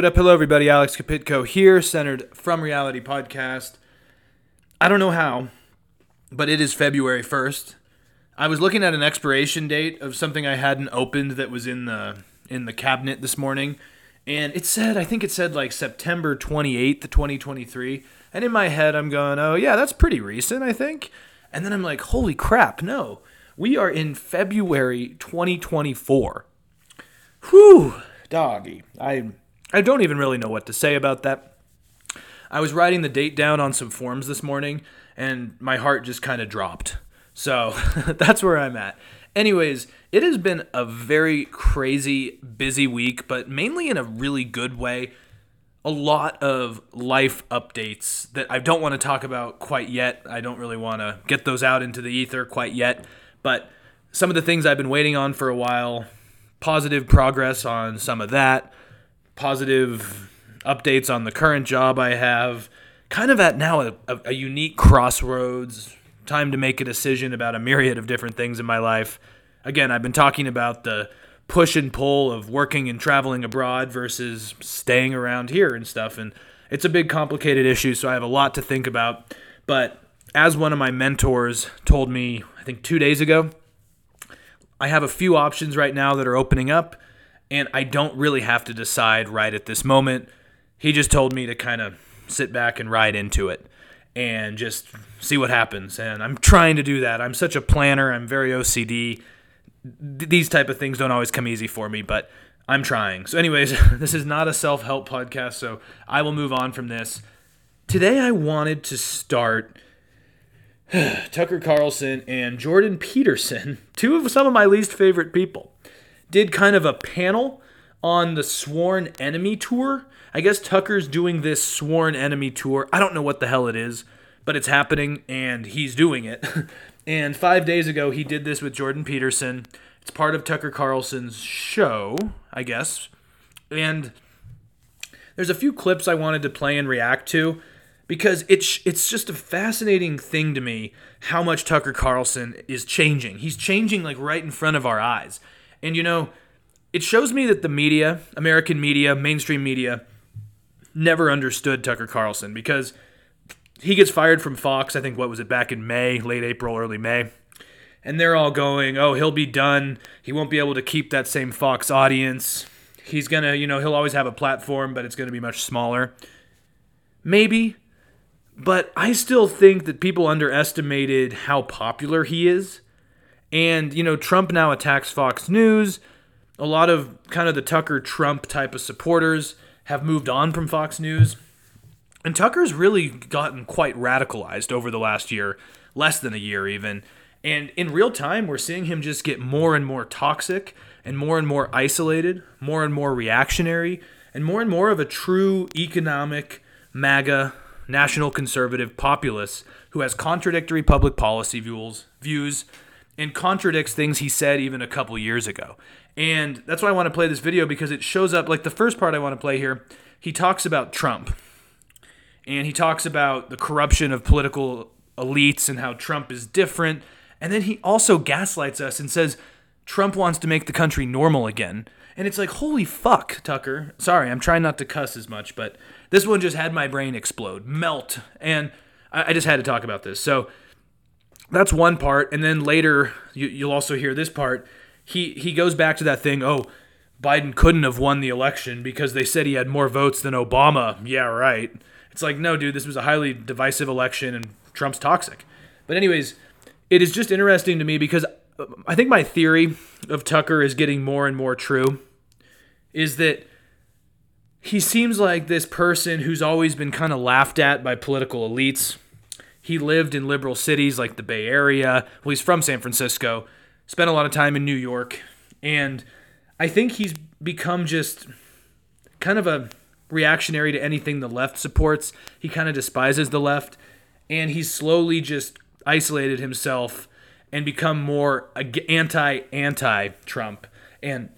What up? Hello, everybody. Alex Kapitko here, centered from Reality Podcast. I don't know how, but it is February 1st. I was looking at an expiration date of something I hadn't opened that was in the in the cabinet this morning, and it said, I think it said like September 28th, 2023. And in my head, I'm going, oh, yeah, that's pretty recent, I think. And then I'm like, holy crap, no. We are in February 2024. Whew, doggy. I I don't even really know what to say about that. I was writing the date down on some forms this morning and my heart just kind of dropped. So, that's where I'm at. Anyways, it has been a very crazy busy week, but mainly in a really good way. A lot of life updates that I don't want to talk about quite yet. I don't really want to get those out into the ether quite yet, but some of the things I've been waiting on for a while, positive progress on some of that, positive updates on the current job I have. Kind of at now a, a, a, unique crossroads, time to make a decision about a myriad of different things in my life. Again, I've been talking about the push and pull of working and traveling abroad versus staying around here and stuff. And it's a big, complicated issue, so I have a lot to think about. But as one of my mentors told me, I think two days ago, I have a few options right now that are opening up and I don't really have to decide right at this moment. He just told me to kind of sit back and ride into it and just see what happens. And I'm trying to do that. I'm such a planner. I'm very OCD. These type of things don't always come easy for me, but I'm trying. So, anyways, this is not a self help podcast, so I will move on from this. Today, I wanted to start Tucker Carlson and Jordan Peterson, two of some of my least favorite people did kind of a panel on the Sworn Enemy tour. I guess Tucker's doing this Sworn Enemy tour. I don't know what the hell it is, but it's happening and he's doing it. and five days ago, he did this with Jordan Peterson. It's part of Tucker Carlson's show, I guess. And there's a few clips I wanted to play and react to because it's it's just a fascinating thing to me how much Tucker Carlson is changing. He's changing like right in front of our eyes. And you know, it shows me that the media, American media, mainstream media, never understood Tucker Carlson because he gets fired from Fox, I think, what was it, back in May, late April, early May. And they're all going, oh, he'll be done. He won't be able to keep that same Fox audience. He's going to, you know, he'll always have a platform, but it's going to be much smaller. Maybe. But I still think that people underestimated how popular he is. And, you know, Trump now attacks Fox News. A lot of kind of the Tucker Trump type of supporters have moved on from Fox News. And Tucker's really gotten quite radicalized over the last year, less than a year even. And in real time, we're seeing him just get more and more toxic and more and more isolated, more and more reactionary, and more and more of a true economic MAGA national conservative populace who has contradictory public policy views, views and contradicts things he said even a couple years ago. And that's why I want to play this video because it shows up like the first part I want to play here. He talks about Trump. And he talks about the corruption of political elites and how Trump is different. And then he also gaslights us and says Trump wants to make the country normal again. And it's like, holy fuck, Tucker. Sorry, I'm trying not to cuss as much, but this one just had my brain explode, melt. And I, just had to talk about this. So that's one part, and then later you, you'll also hear this part. He he goes back to that thing. Oh, Biden couldn't have won the election because they said he had more votes than Obama. Yeah, right. It's like, no, dude, this was a highly divisive election and Trump's toxic. But, anyways, it is just interesting to me because uh, I think my theory of Tucker is getting more and more true is that he seems like this person who's always been kind of laughed at by political elites he lived in liberal cities like the Bay Area. Well, he's from San Francisco, spent a lot of time in New York, and I think he's become just kind of a reactionary to anything the left supports. He kind of despises the left, and he's slowly just isolated himself and become more anti anti Trump and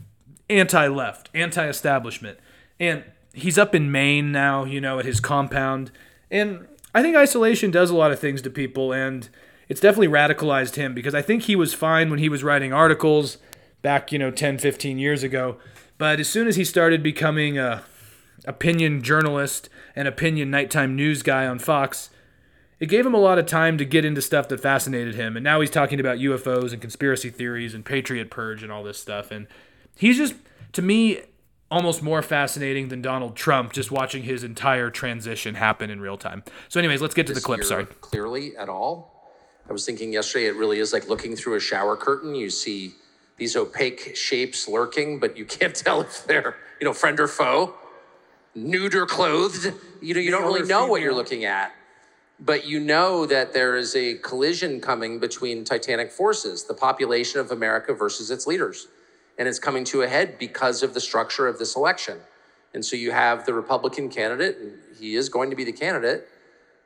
anti left, anti establishment. And he's up in Maine now, you know, at his compound. And I think isolation does a lot of things to people, and it's definitely radicalized him because I think he was fine when he was writing articles back, you know, 10, 15 years ago. But as soon as he started becoming a opinion journalist and opinion nighttime news guy on Fox, it gave him a lot of time to get into stuff that fascinated him. And now he's talking about UFOs and conspiracy theories and Patriot Purge and all this stuff. And he's just, to me, almost more fascinating than Donald Trump just watching his entire transition happen in real time. So, anyways, let's get to the clip. Sorry. Clearly, at all. I was thinking yesterday, it really is like looking through a shower curtain. You see these opaque shapes lurking, but you can't tell if they're, you know, friend or foe, nude or clothed. You know, you don't really know what you're looking at. But you know that there is a collision coming between titanic forces, the population of America versus its leaders. And it's coming to a head because of the structure of this election. And so you have the Republican candidate, and he is going to be the candidate,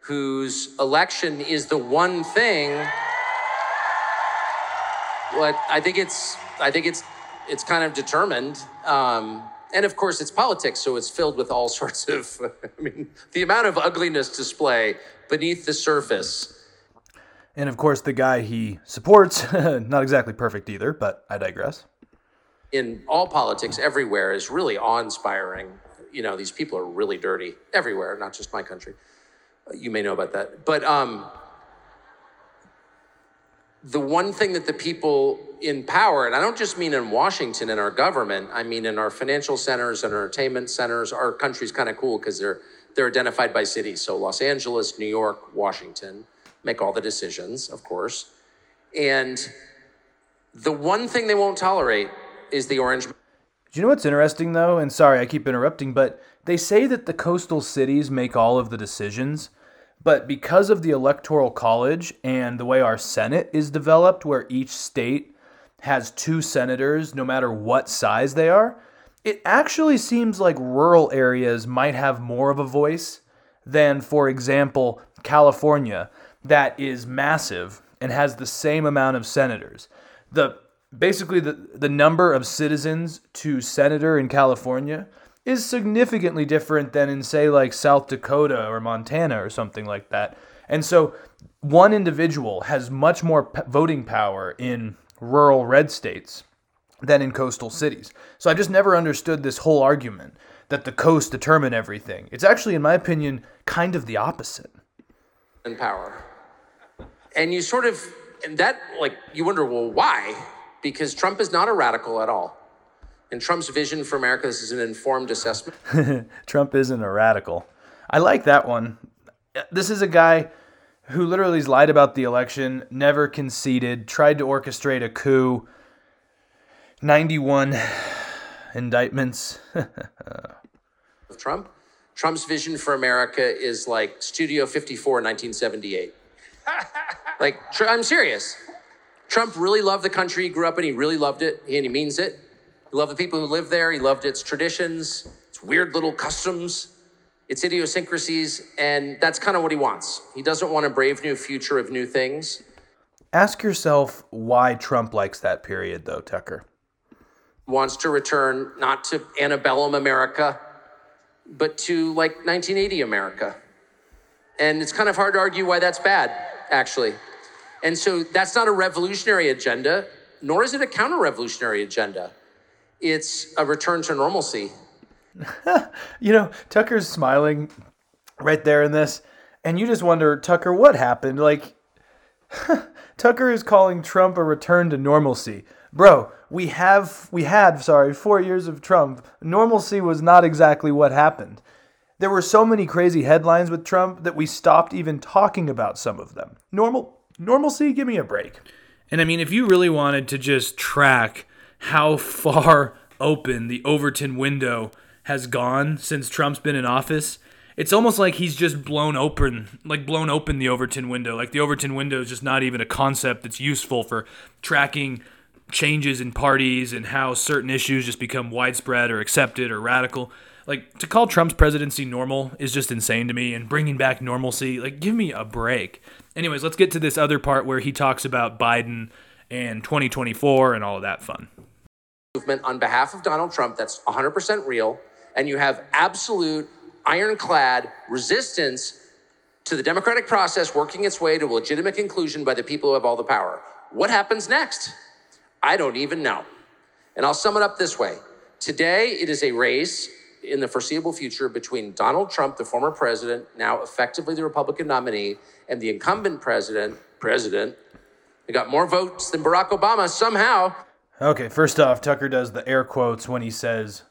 whose election is the one thing. What I think it's, I think it's, it's kind of determined. Um, and of course, it's politics, so it's filled with all sorts of. I mean, the amount of ugliness display beneath the surface. And of course, the guy he supports, not exactly perfect either, but I digress. In all politics, everywhere, is really awe inspiring. You know, these people are really dirty everywhere, not just my country. You may know about that. But um, the one thing that the people in power, and I don't just mean in Washington in our government, I mean in our financial centers and entertainment centers, our country's kind of cool because they're they're identified by cities. So Los Angeles, New York, Washington make all the decisions, of course. And the one thing they won't tolerate is the orange. Do you know what's interesting though? And sorry, I keep interrupting, but they say that the coastal cities make all of the decisions. But because of the Electoral College and the way our Senate is developed, where each state has two senators, no matter what size they are, it actually seems like rural areas might have more of a voice than, for example, California, that is massive and has the same amount of senators. The basically the, the number of citizens to senator in California is significantly different than in, say, like South Dakota or Montana or something like that. And so one individual has much more p- voting power in rural red states than in coastal cities. So I just never understood this whole argument that the coast determine everything. It's actually, in my opinion, kind of the opposite. And power. And you sort of, and that, like, you wonder, well, why? Because Trump is not a radical at all. And Trump's vision for America this is an informed assessment. Trump isn't a radical. I like that one. This is a guy who literally lied about the election, never conceded, tried to orchestrate a coup. 91 indictments. Trump. Trump's vision for America is like Studio 54 1978. like, I'm serious. Trump really loved the country he grew up in. He really loved it, and he means it. He loved the people who live there. He loved its traditions, its weird little customs, its idiosyncrasies, and that's kind of what he wants. He doesn't want a brave new future of new things. Ask yourself why Trump likes that period, though, Tucker. Wants to return not to antebellum America, but to like 1980 America. And it's kind of hard to argue why that's bad, actually. And so that's not a revolutionary agenda, nor is it a counter revolutionary agenda it's a return to normalcy. you know, Tucker's smiling right there in this, and you just wonder, Tucker, what happened? Like, Tucker is calling Trump a return to normalcy. Bro, we have we had, sorry, 4 years of Trump. Normalcy was not exactly what happened. There were so many crazy headlines with Trump that we stopped even talking about some of them. Normal normalcy, give me a break. And I mean, if you really wanted to just track how far open the Overton window has gone since Trump's been in office. It's almost like he's just blown open, like blown open the Overton window. Like the Overton window is just not even a concept that's useful for tracking changes in parties and how certain issues just become widespread or accepted or radical. Like to call Trump's presidency normal is just insane to me and bringing back normalcy, like give me a break. Anyways, let's get to this other part where he talks about Biden and 2024 and all of that fun movement on behalf of Donald Trump that's 100% real, and you have absolute ironclad resistance to the democratic process working its way to a legitimate conclusion by the people who have all the power. What happens next? I don't even know. And I'll sum it up this way Today, it is a race in the foreseeable future between Donald Trump, the former president, now effectively the Republican nominee, and the incumbent president, president, they got more votes than Barack Obama somehow. Okay, first off, Tucker does the air quotes when he says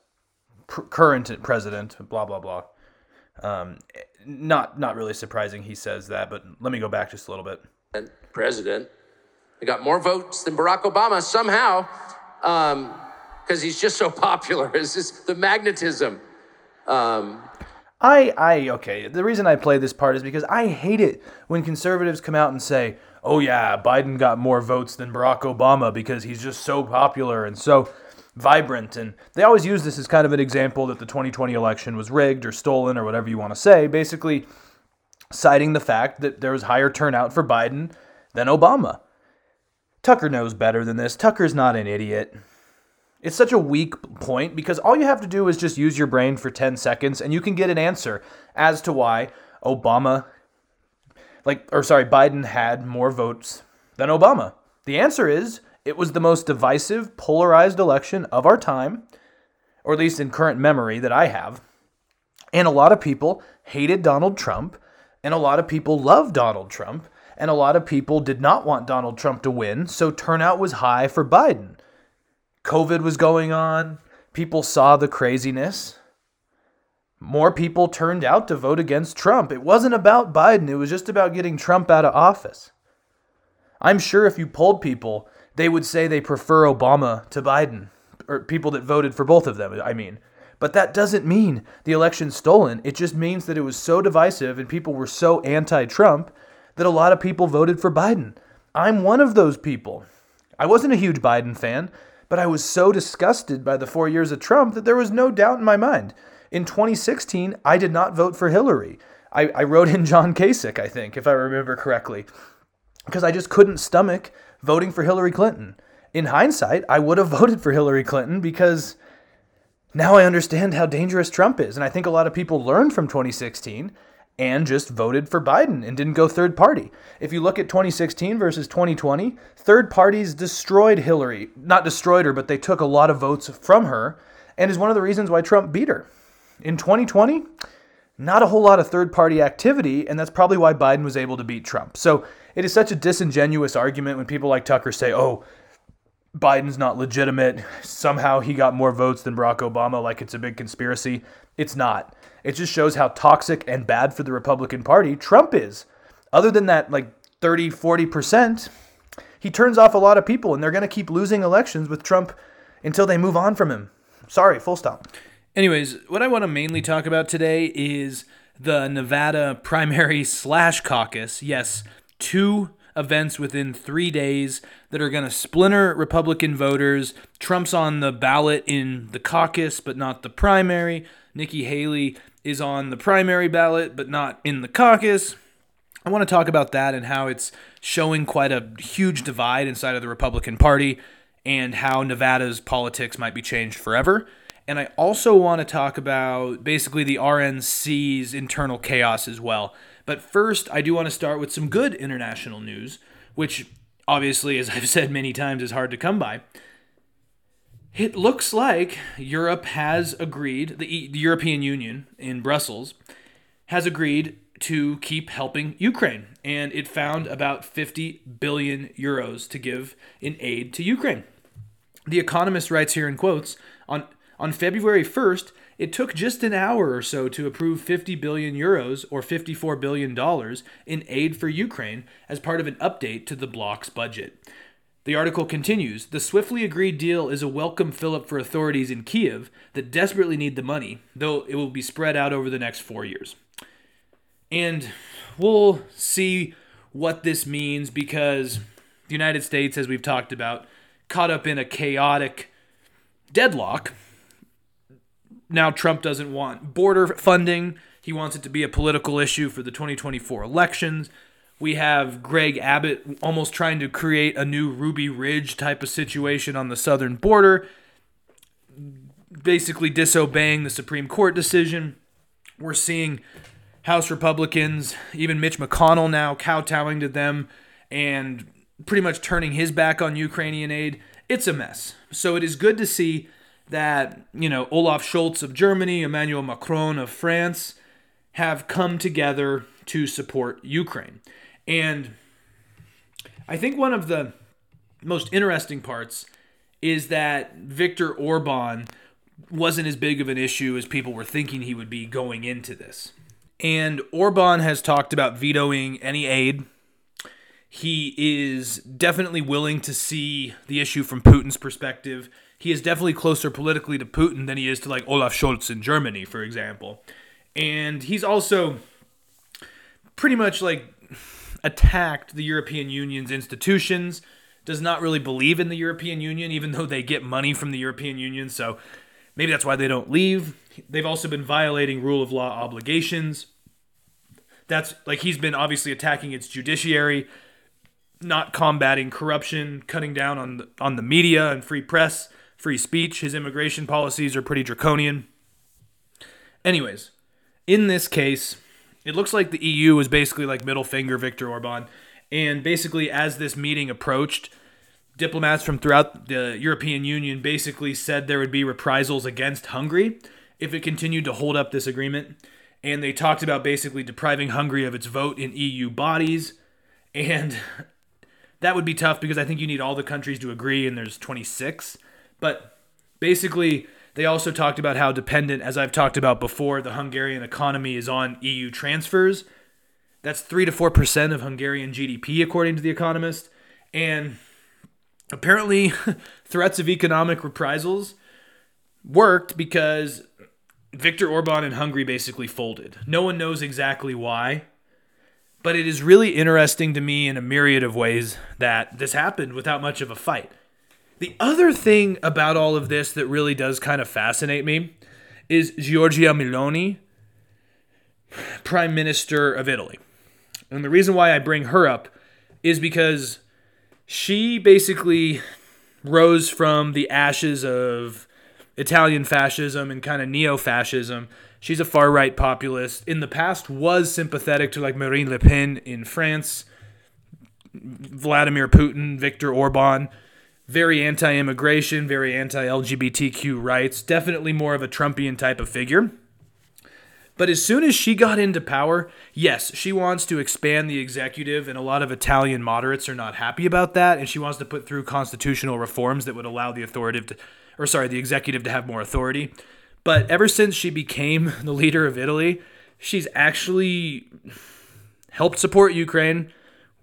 pr- current president, blah blah blah. Um, not not really surprising he says that, but let me go back just a little bit. President, they got more votes than Barack Obama somehow, because um, he's just so popular. It's just the magnetism. Um, I I okay. The reason I play this part is because I hate it when conservatives come out and say, "Oh yeah, Biden got more votes than Barack Obama because he's just so popular and so." vibrant. And they always use this as kind of an example that the 2020 election was rigged or stolen or whatever you want to say, basically citing the fact that there was higher turnout for Biden than Obama. Tucker knows better than this. Tucker's not an idiot. It's such a weak point because all you have to do is just use your brain for 10 seconds and you can get an answer as to why Obama, like, or sorry, Biden had more votes than Obama. The answer is it was the most divisive, polarized election of our time, or at least in current memory that I have. And a lot of people hated Donald Trump, and a lot of people loved Donald Trump, and a lot of people did not want Donald Trump to win, so turnout was high for Biden. COVID was going on, people saw the craziness. More people turned out to vote against Trump. It wasn't about Biden, it was just about getting Trump out of office. I'm sure if you polled people they would say they prefer Obama to Biden, or people that voted for both of them, I mean. But that doesn't mean the election's stolen. It just means that it was so divisive and people were so anti Trump that a lot of people voted for Biden. I'm one of those people. I wasn't a huge Biden fan, but I was so disgusted by the four years of Trump that there was no doubt in my mind. In 2016, I did not vote for Hillary. I, I wrote in John Kasich, I think, if I remember correctly, because I just couldn't stomach voting for Hillary Clinton. In hindsight, I would have voted for Hillary Clinton because now I understand how dangerous Trump is. And I think a lot of people learned from 2016 and just voted for Biden and didn't go third party. If you look at 2016 versus 2020, third parties destroyed Hillary. Not destroyed her, but they took a lot of votes from her and is one of the reasons why Trump beat her. In 2020, not a whole lot of third party activity, and that's probably why Biden was able to beat Trump. So it is such a disingenuous argument when people like Tucker say, oh, Biden's not legitimate. Somehow he got more votes than Barack Obama, like it's a big conspiracy. It's not. It just shows how toxic and bad for the Republican Party Trump is. Other than that, like 30, 40%, he turns off a lot of people, and they're going to keep losing elections with Trump until they move on from him. Sorry, full stop. Anyways, what I want to mainly talk about today is the Nevada primary slash caucus. Yes, two events within three days that are going to splinter Republican voters. Trump's on the ballot in the caucus, but not the primary. Nikki Haley is on the primary ballot, but not in the caucus. I want to talk about that and how it's showing quite a huge divide inside of the Republican Party and how Nevada's politics might be changed forever. And I also want to talk about basically the RNC's internal chaos as well. But first, I do want to start with some good international news, which obviously, as I've said many times, is hard to come by. It looks like Europe has agreed, the, the European Union in Brussels has agreed to keep helping Ukraine, and it found about 50 billion euros to give in aid to Ukraine. The Economist writes here in quotes on on February 1st, it took just an hour or so to approve 50 billion euros or 54 billion dollars in aid for Ukraine as part of an update to the bloc's budget. The article continues The swiftly agreed deal is a welcome fillip for authorities in Kiev that desperately need the money, though it will be spread out over the next four years. And we'll see what this means because the United States, as we've talked about, caught up in a chaotic deadlock now Trump doesn't want border funding. He wants it to be a political issue for the 2024 elections. We have Greg Abbott almost trying to create a new Ruby Ridge type of situation on the southern border, basically disobeying the Supreme Court decision. We're seeing House Republicans, even Mitch McConnell now kowtowing to them and pretty much turning his back on Ukrainian aid. It's a mess. So it is good to see that, you know, Olaf Scholz of Germany, Emmanuel Macron of France have come together to support Ukraine. And I think one of the most interesting parts is that Viktor Orban wasn't as big of an issue as people were thinking he would be going into this. And Orban has talked about vetoing any aid. He is definitely willing to see the issue from Putin's perspective. He is definitely closer politically to Putin than he is to like Olaf Scholz in Germany, for example. And he's also pretty much like attacked the European Union's institutions, does not really believe in the European Union, even though they get money from the European Union. So maybe that's why they don't leave. They've also been violating rule of law obligations. That's like he's been obviously attacking its judiciary, not combating corruption, cutting down on the, on the media and free press, free speech. His immigration policies are pretty draconian. Anyways, in this case, it looks like the EU was basically like middle finger Viktor Orban. And basically, as this meeting approached, diplomats from throughout the European Union basically said there would be reprisals against Hungary if it continued to hold up this agreement. And they talked about basically depriving Hungary of its vote in EU bodies. And that would be tough because I think you need all the countries to agree, and there's 26. But basically, they also talked about how dependent, as I've talked about before, the Hungarian economy is on EU transfers. That's 3 to 4% of Hungarian GDP, according to The Economist. And apparently, threats of economic reprisals worked because Viktor Orban and Hungary basically folded. No one knows exactly why, but it is really interesting to me in a myriad of ways that this happened without much of a fight. The other thing about all of this that really does kind of fascinate me is Giorgia Meloni, Prime Minister of Italy. And the reason why I bring her up is because she basically rose from the ashes of Italian fascism and kind of neo fascism. She's a far right populist. In the past, was sympathetic to like Marine Le Pen in France, Vladimir Putin, Viktor Orban very anti immigration, very anti LGBTQ rights, definitely more of a Trumpian type of figure. But as soon as she got into power, yes, she wants to expand the executive, and a lot of Italian moderates are not happy about that. And she wants to put through constitutional reforms that would allow the authoritative, to, or sorry, the executive to have more authority. But ever since she became the leader of Italy, she's actually helped support Ukraine,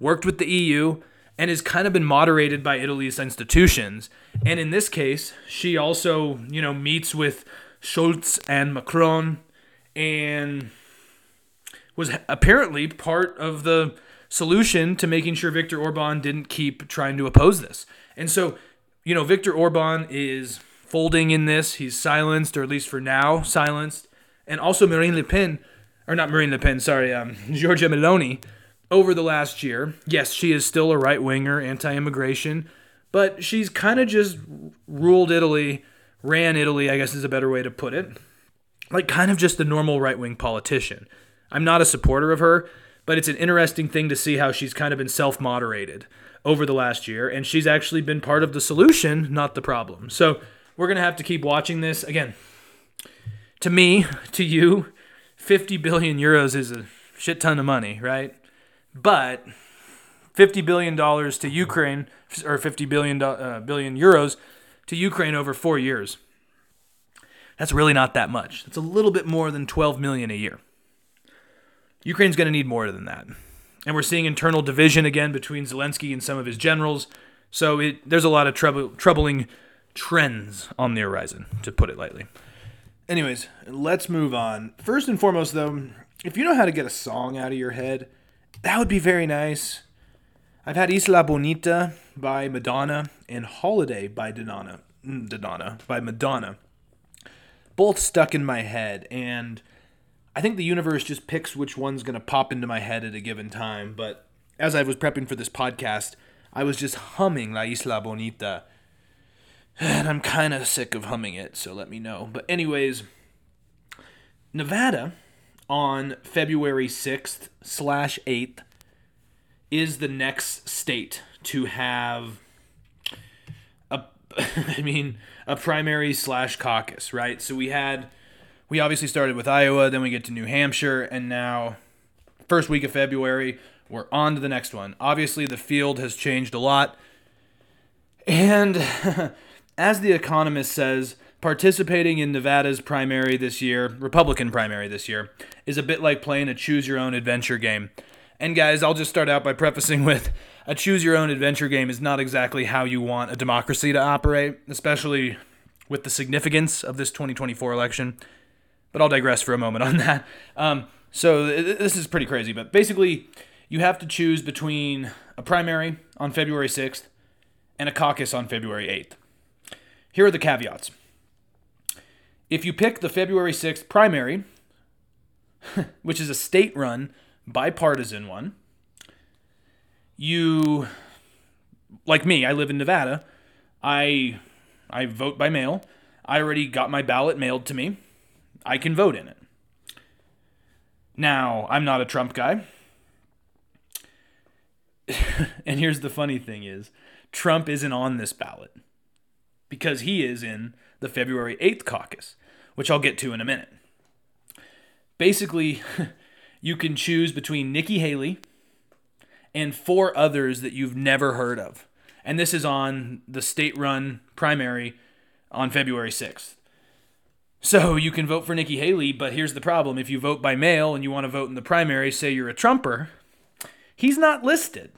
worked with the EU, and has kind of been moderated by Italy's institutions. And in this case, she also, you know, meets with Scholz and Macron and was apparently part of the solution to making sure Viktor Orban didn't keep trying to oppose this. And so, you know, Viktor Orban is folding in this. He's silenced, or at least for now, silenced. And also Marine Le Pen, or not Marine Le Pen, sorry, um, Giorgia Meloni over the last year. Yes, she is still a right winger, anti immigration, but she's kind of just ruled Italy, ran Italy, I guess is a better way to put it. Like kind of just the normal right wing politician. I'm not a supporter of her, but it's an interesting thing to see how she's kind of been self moderated over the last year, and she's actually been part of the solution, not the problem. So we're going to have to keep watching this. Again, to me, to you, 50 billion euros is a shit ton of money, right? But 50 billion dollars to Ukraine or 50 billion uh, billion euros to Ukraine over 4 years. That's really not that much. It's a little bit more than 12 million a year. Ukraine's going to need more than that. And we're seeing internal division again between Zelensky and some of his generals. So it, there's a lot of trouble, troubling trends on the horizon, to put it lightly. Anyways, let's move on. First and foremost, though, if you know how to get a song out of your head, that would be very nice. I've had Isla Bonita by Madonna and Holiday by Donna, mm, Donna by Madonna. Both stuck in my head, and I think the universe just picks which one's going to pop into my head at a given time. But as I was prepping for this podcast, I was just humming La Isla Bonita. And I'm kind of sick of humming it, so let me know. But, anyways, Nevada on February 6th slash 8th is the next state to have a, I mean, a primary slash caucus, right? So we had, we obviously started with Iowa, then we get to New Hampshire, and now, first week of February, we're on to the next one. Obviously, the field has changed a lot. And as The Economist says, participating in Nevada's primary this year, Republican primary this year, is a bit like playing a choose your own adventure game. And guys, I'll just start out by prefacing with a choose your own adventure game is not exactly how you want a democracy to operate, especially with the significance of this 2024 election. But I'll digress for a moment on that. Um, so this is pretty crazy, but basically, you have to choose between a primary on February 6th and a caucus on February 8th. Here are the caveats. If you pick the February 6th primary, which is a state run, bipartisan one, you, like me, I live in Nevada. I, I vote by mail. I already got my ballot mailed to me. I can vote in it. Now, I'm not a Trump guy. and here's the funny thing is Trump isn't on this ballot because he is in the February 8th caucus, which I'll get to in a minute. Basically, you can choose between Nikki Haley and four others that you've never heard of. And this is on the state run primary on February 6th. So you can vote for Nikki Haley, but here's the problem. If you vote by mail and you want to vote in the primary, say you're a Trumper, he's not listed.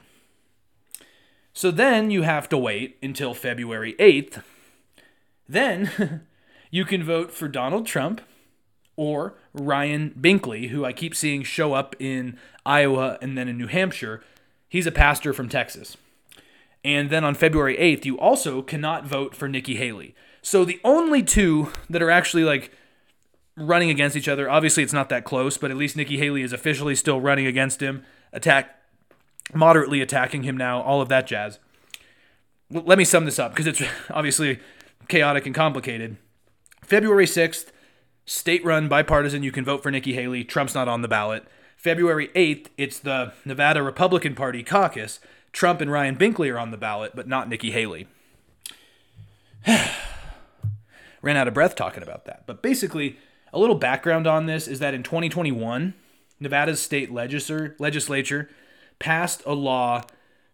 So then you have to wait until February 8th. Then you can vote for Donald Trump or Ryan Binkley, who I keep seeing show up in Iowa and then in New Hampshire. He's a pastor from Texas. And then on February 8th, you also cannot vote for Nikki Haley. So the only two that are actually like running against each other, obviously it's not that close, but at least Nikki Haley is officially still running against him. Attack moderately attacking him now, all of that jazz. Let me sum this up because it's obviously chaotic and complicated. February 6th, state run bipartisan, you can vote for Nikki Haley. Trump's not on the ballot. February 8th, it's the Nevada Republican Party caucus. Trump and Ryan Binkley are on the ballot, but not Nikki Haley. Ran out of breath talking about that. But basically, a little background on this is that in 2021, Nevada's state legislature, passed a law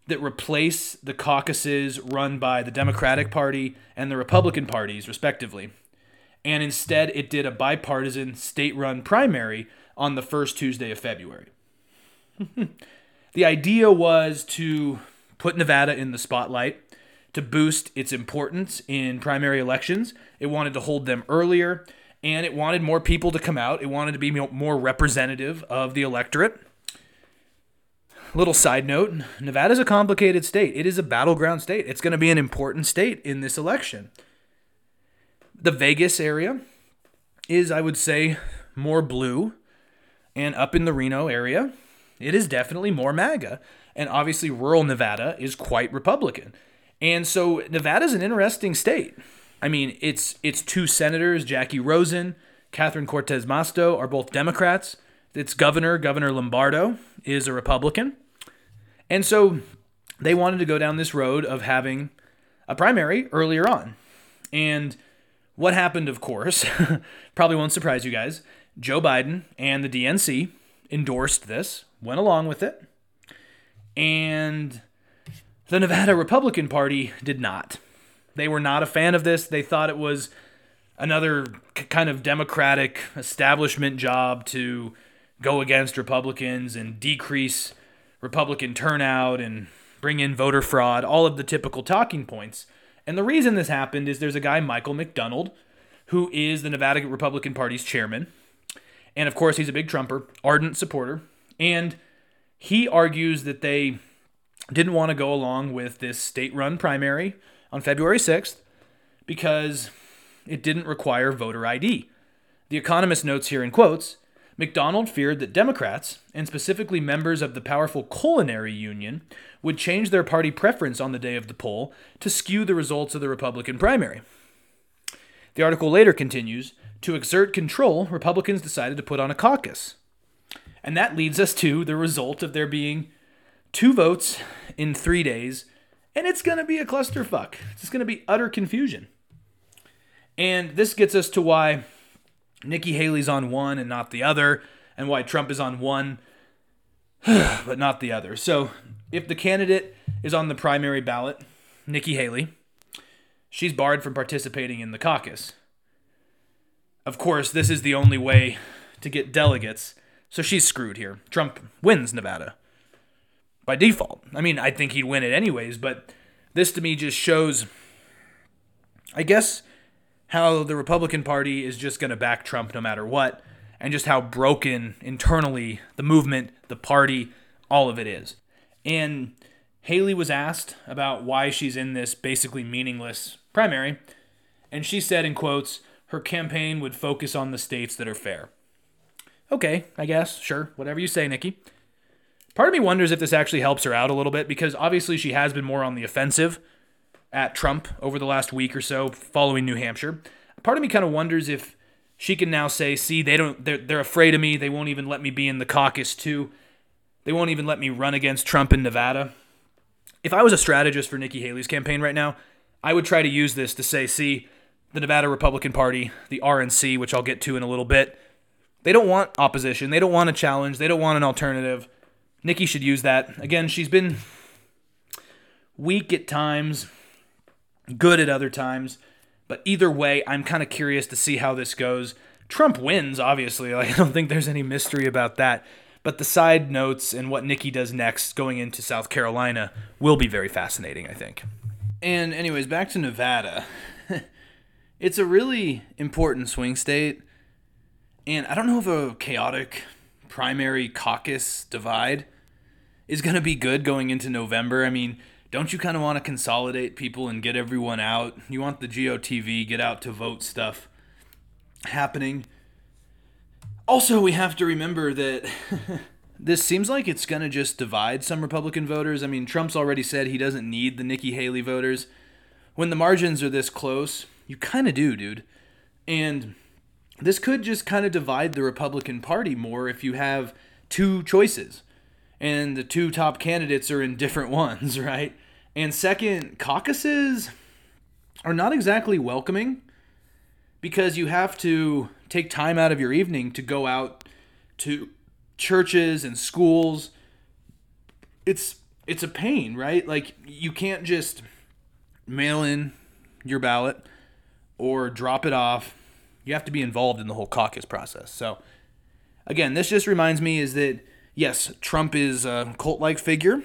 that replaced the caucuses run by the Democratic Party and the Republican parties, respectively. And instead, it did a bipartisan state run primary on the first Tuesday of February. the idea was to put Nevada in the spotlight, to boost its importance in primary elections. It wanted to hold them earlier, and it wanted more people to come out. It wanted to be more representative of the electorate little side note Nevada's a complicated state. It is a battleground state. It's going to be an important state in this election. The Vegas area is, I would say, more blue. And up in the Reno area, it is definitely more MAGA. And obviously, rural Nevada is quite Republican. And so Nevada is an interesting state. I mean, it's it's two senators, Jackie Rosen, Catherine Cortez Masto, are both Democrats. Its governor, Governor Lombardo, is a Republican. And so they wanted to go down this road of having a primary earlier on. And what happened, of course, probably won't surprise you guys. Joe Biden and the DNC endorsed this, went along with it, and the Nevada Republican Party did not. They were not a fan of this. They thought it was another kind of Democratic establishment job to go against Republicans and decrease Republican turnout and bring in voter fraud, all of the typical talking points. And the reason this happened is there's a guy, Michael McDonald, who is the Nevada Republican Party's chairman. And of course, he's a big Trumper, ardent supporter. And he argues that they didn't want to go along with this state run primary on February 6th because it didn't require voter ID. The Economist notes here in quotes McDonald feared that Democrats, and specifically members of the powerful Culinary Union, would change their party preference on the day of the poll to skew the results of the Republican primary. The article later continues To exert control, Republicans decided to put on a caucus. And that leads us to the result of there being two votes in three days And it's going to be a clusterfuck. It's going to be utter confusion. And this gets us to why Nikki Haley's on one and not the other, and why Trump is on one but not the other. So if the candidate is on the primary ballot, Nikki Haley, she's barred from participating in the caucus. Of course, this is the only way to get delegates, so she's screwed here. Trump wins Nevada by default. I mean, I think he'd win it anyways, but this to me just shows, I guess, how the Republican Party is just going to back Trump no matter what, and just how broken internally the movement, the party, all of it is. And Haley was asked about why she's in this basically meaningless primary, and she said, in quotes, her campaign would focus on the states that are fair. Okay, I guess, sure, whatever you say, Nikki. Part of me wonders if this actually helps her out a little bit because obviously she has been more on the offensive at Trump over the last week or so following New Hampshire. Part of me kind of wonders if she can now say, "See, they don't they're, they're afraid of me. They won't even let me be in the caucus too. They won't even let me run against Trump in Nevada." If I was a strategist for Nikki Haley's campaign right now, I would try to use this to say, "See, the Nevada Republican Party, the RNC, which I'll get to in a little bit, they don't want opposition. They don't want a challenge. They don't want an alternative. Nikki should use that. Again, she's been weak at times, good at other times. But either way, I'm kind of curious to see how this goes. Trump wins, obviously. Like, I don't think there's any mystery about that. But the side notes and what Nikki does next going into South Carolina will be very fascinating, I think. And, anyways, back to Nevada. it's a really important swing state. And I don't know if a chaotic primary caucus divide is going to be good going into November. I mean, don't you kind of want to consolidate people and get everyone out? You want the GOTV, get out to vote stuff happening. Also, we have to remember that this seems like it's going to just divide some Republican voters. I mean, Trump's already said he doesn't need the Nikki Haley voters. When the margins are this close, you kind of do, dude. And this could just kind of divide the Republican Party more if you have two choices and the two top candidates are in different ones, right? And second, caucuses are not exactly welcoming because you have to take time out of your evening to go out to churches and schools. It's it's a pain, right? Like you can't just mail in your ballot or drop it off. You have to be involved in the whole caucus process. So again, this just reminds me is that yes, Trump is a cult-like figure,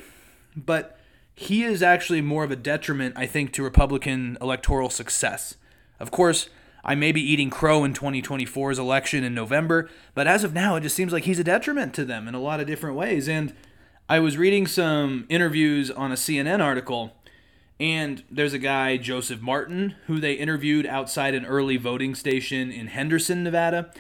but he is actually more of a detriment, I think, to Republican electoral success. Of course, I may be eating crow in 2024's election in November, but as of now, it just seems like he's a detriment to them in a lot of different ways. And I was reading some interviews on a CNN article, and there's a guy, Joseph Martin, who they interviewed outside an early voting station in Henderson, Nevada.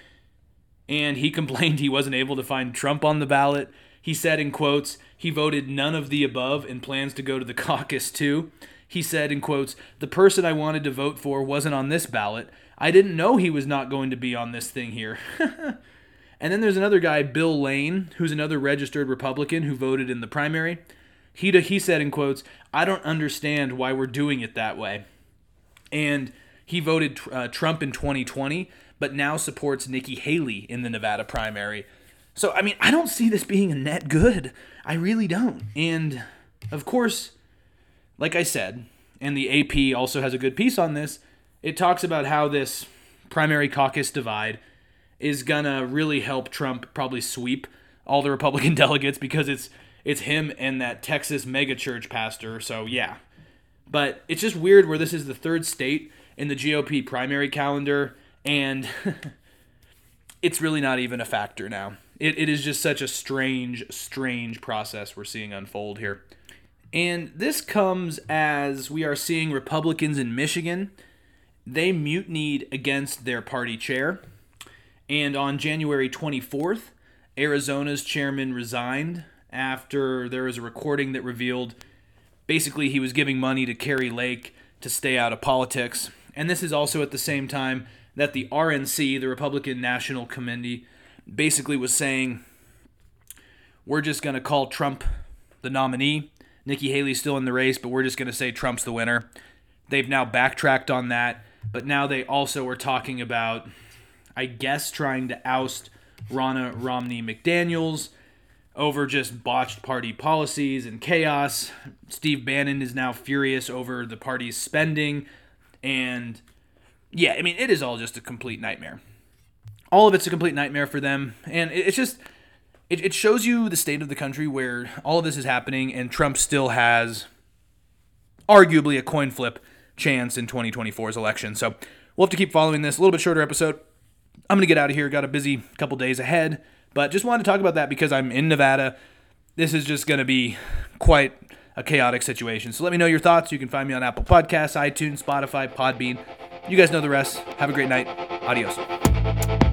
And he complained he wasn't able to find Trump on the ballot. He said, in quotes, he voted none of the above and plans to go to the caucus too. He said, in quotes, the person I wanted to vote for wasn't on this ballot. I didn't know he was not going to be on this thing here. and then there's another guy, Bill Lane, who's another registered Republican who voted in the primary. He, he said, in quotes, I don't understand why we're doing it that way. And he voted uh, Trump in 2020, but now supports Nikki Haley in the Nevada primary. So, I mean, I don't see this being a net good. I really don't. And of course, like I said, and the AP also has a good piece on this, it talks about how this primary caucus divide is gonna really help Trump probably sweep all the Republican delegates because it's it's him and that Texas megachurch pastor. So yeah. But it's just weird where this is the third state in the GOP primary calendar and it's really not even a factor now. It, it is just such a strange, strange process we're seeing unfold here. And this comes as we are seeing Republicans in Michigan. They mutinied against their party chair. And on January 24th, Arizona's chairman resigned after there was a recording that revealed basically he was giving money to Kari Lake to stay out of politics. And this is also at the same time that the RNC, the Republican National Committee, basically was saying we're just going to call Trump the nominee. Nikki Haley's still in the race, but we're just going to say Trump's the winner. They've now backtracked on that, but now they also are talking about, I guess, trying to oust Ronna Romney McDaniels over just botched party policies and chaos. Steve Bannon is now furious over the party's spending. And yeah, I mean, it is all just a complete nightmare. All of it's a complete nightmare for them. And it's just, it, it shows you the state of the country where all of this is happening and Trump still has arguably a coin flip chance in 2024's election. So we'll have to keep following this. A little bit shorter episode. I'm going to get out of here. Got a busy couple days ahead. But just wanted to talk about that because I'm in Nevada. This is just going to be quite a chaotic situation. So let me know your thoughts. You can find me on Apple Podcasts, iTunes, Spotify, Podbean. You guys know the rest. Have a great night. Adios.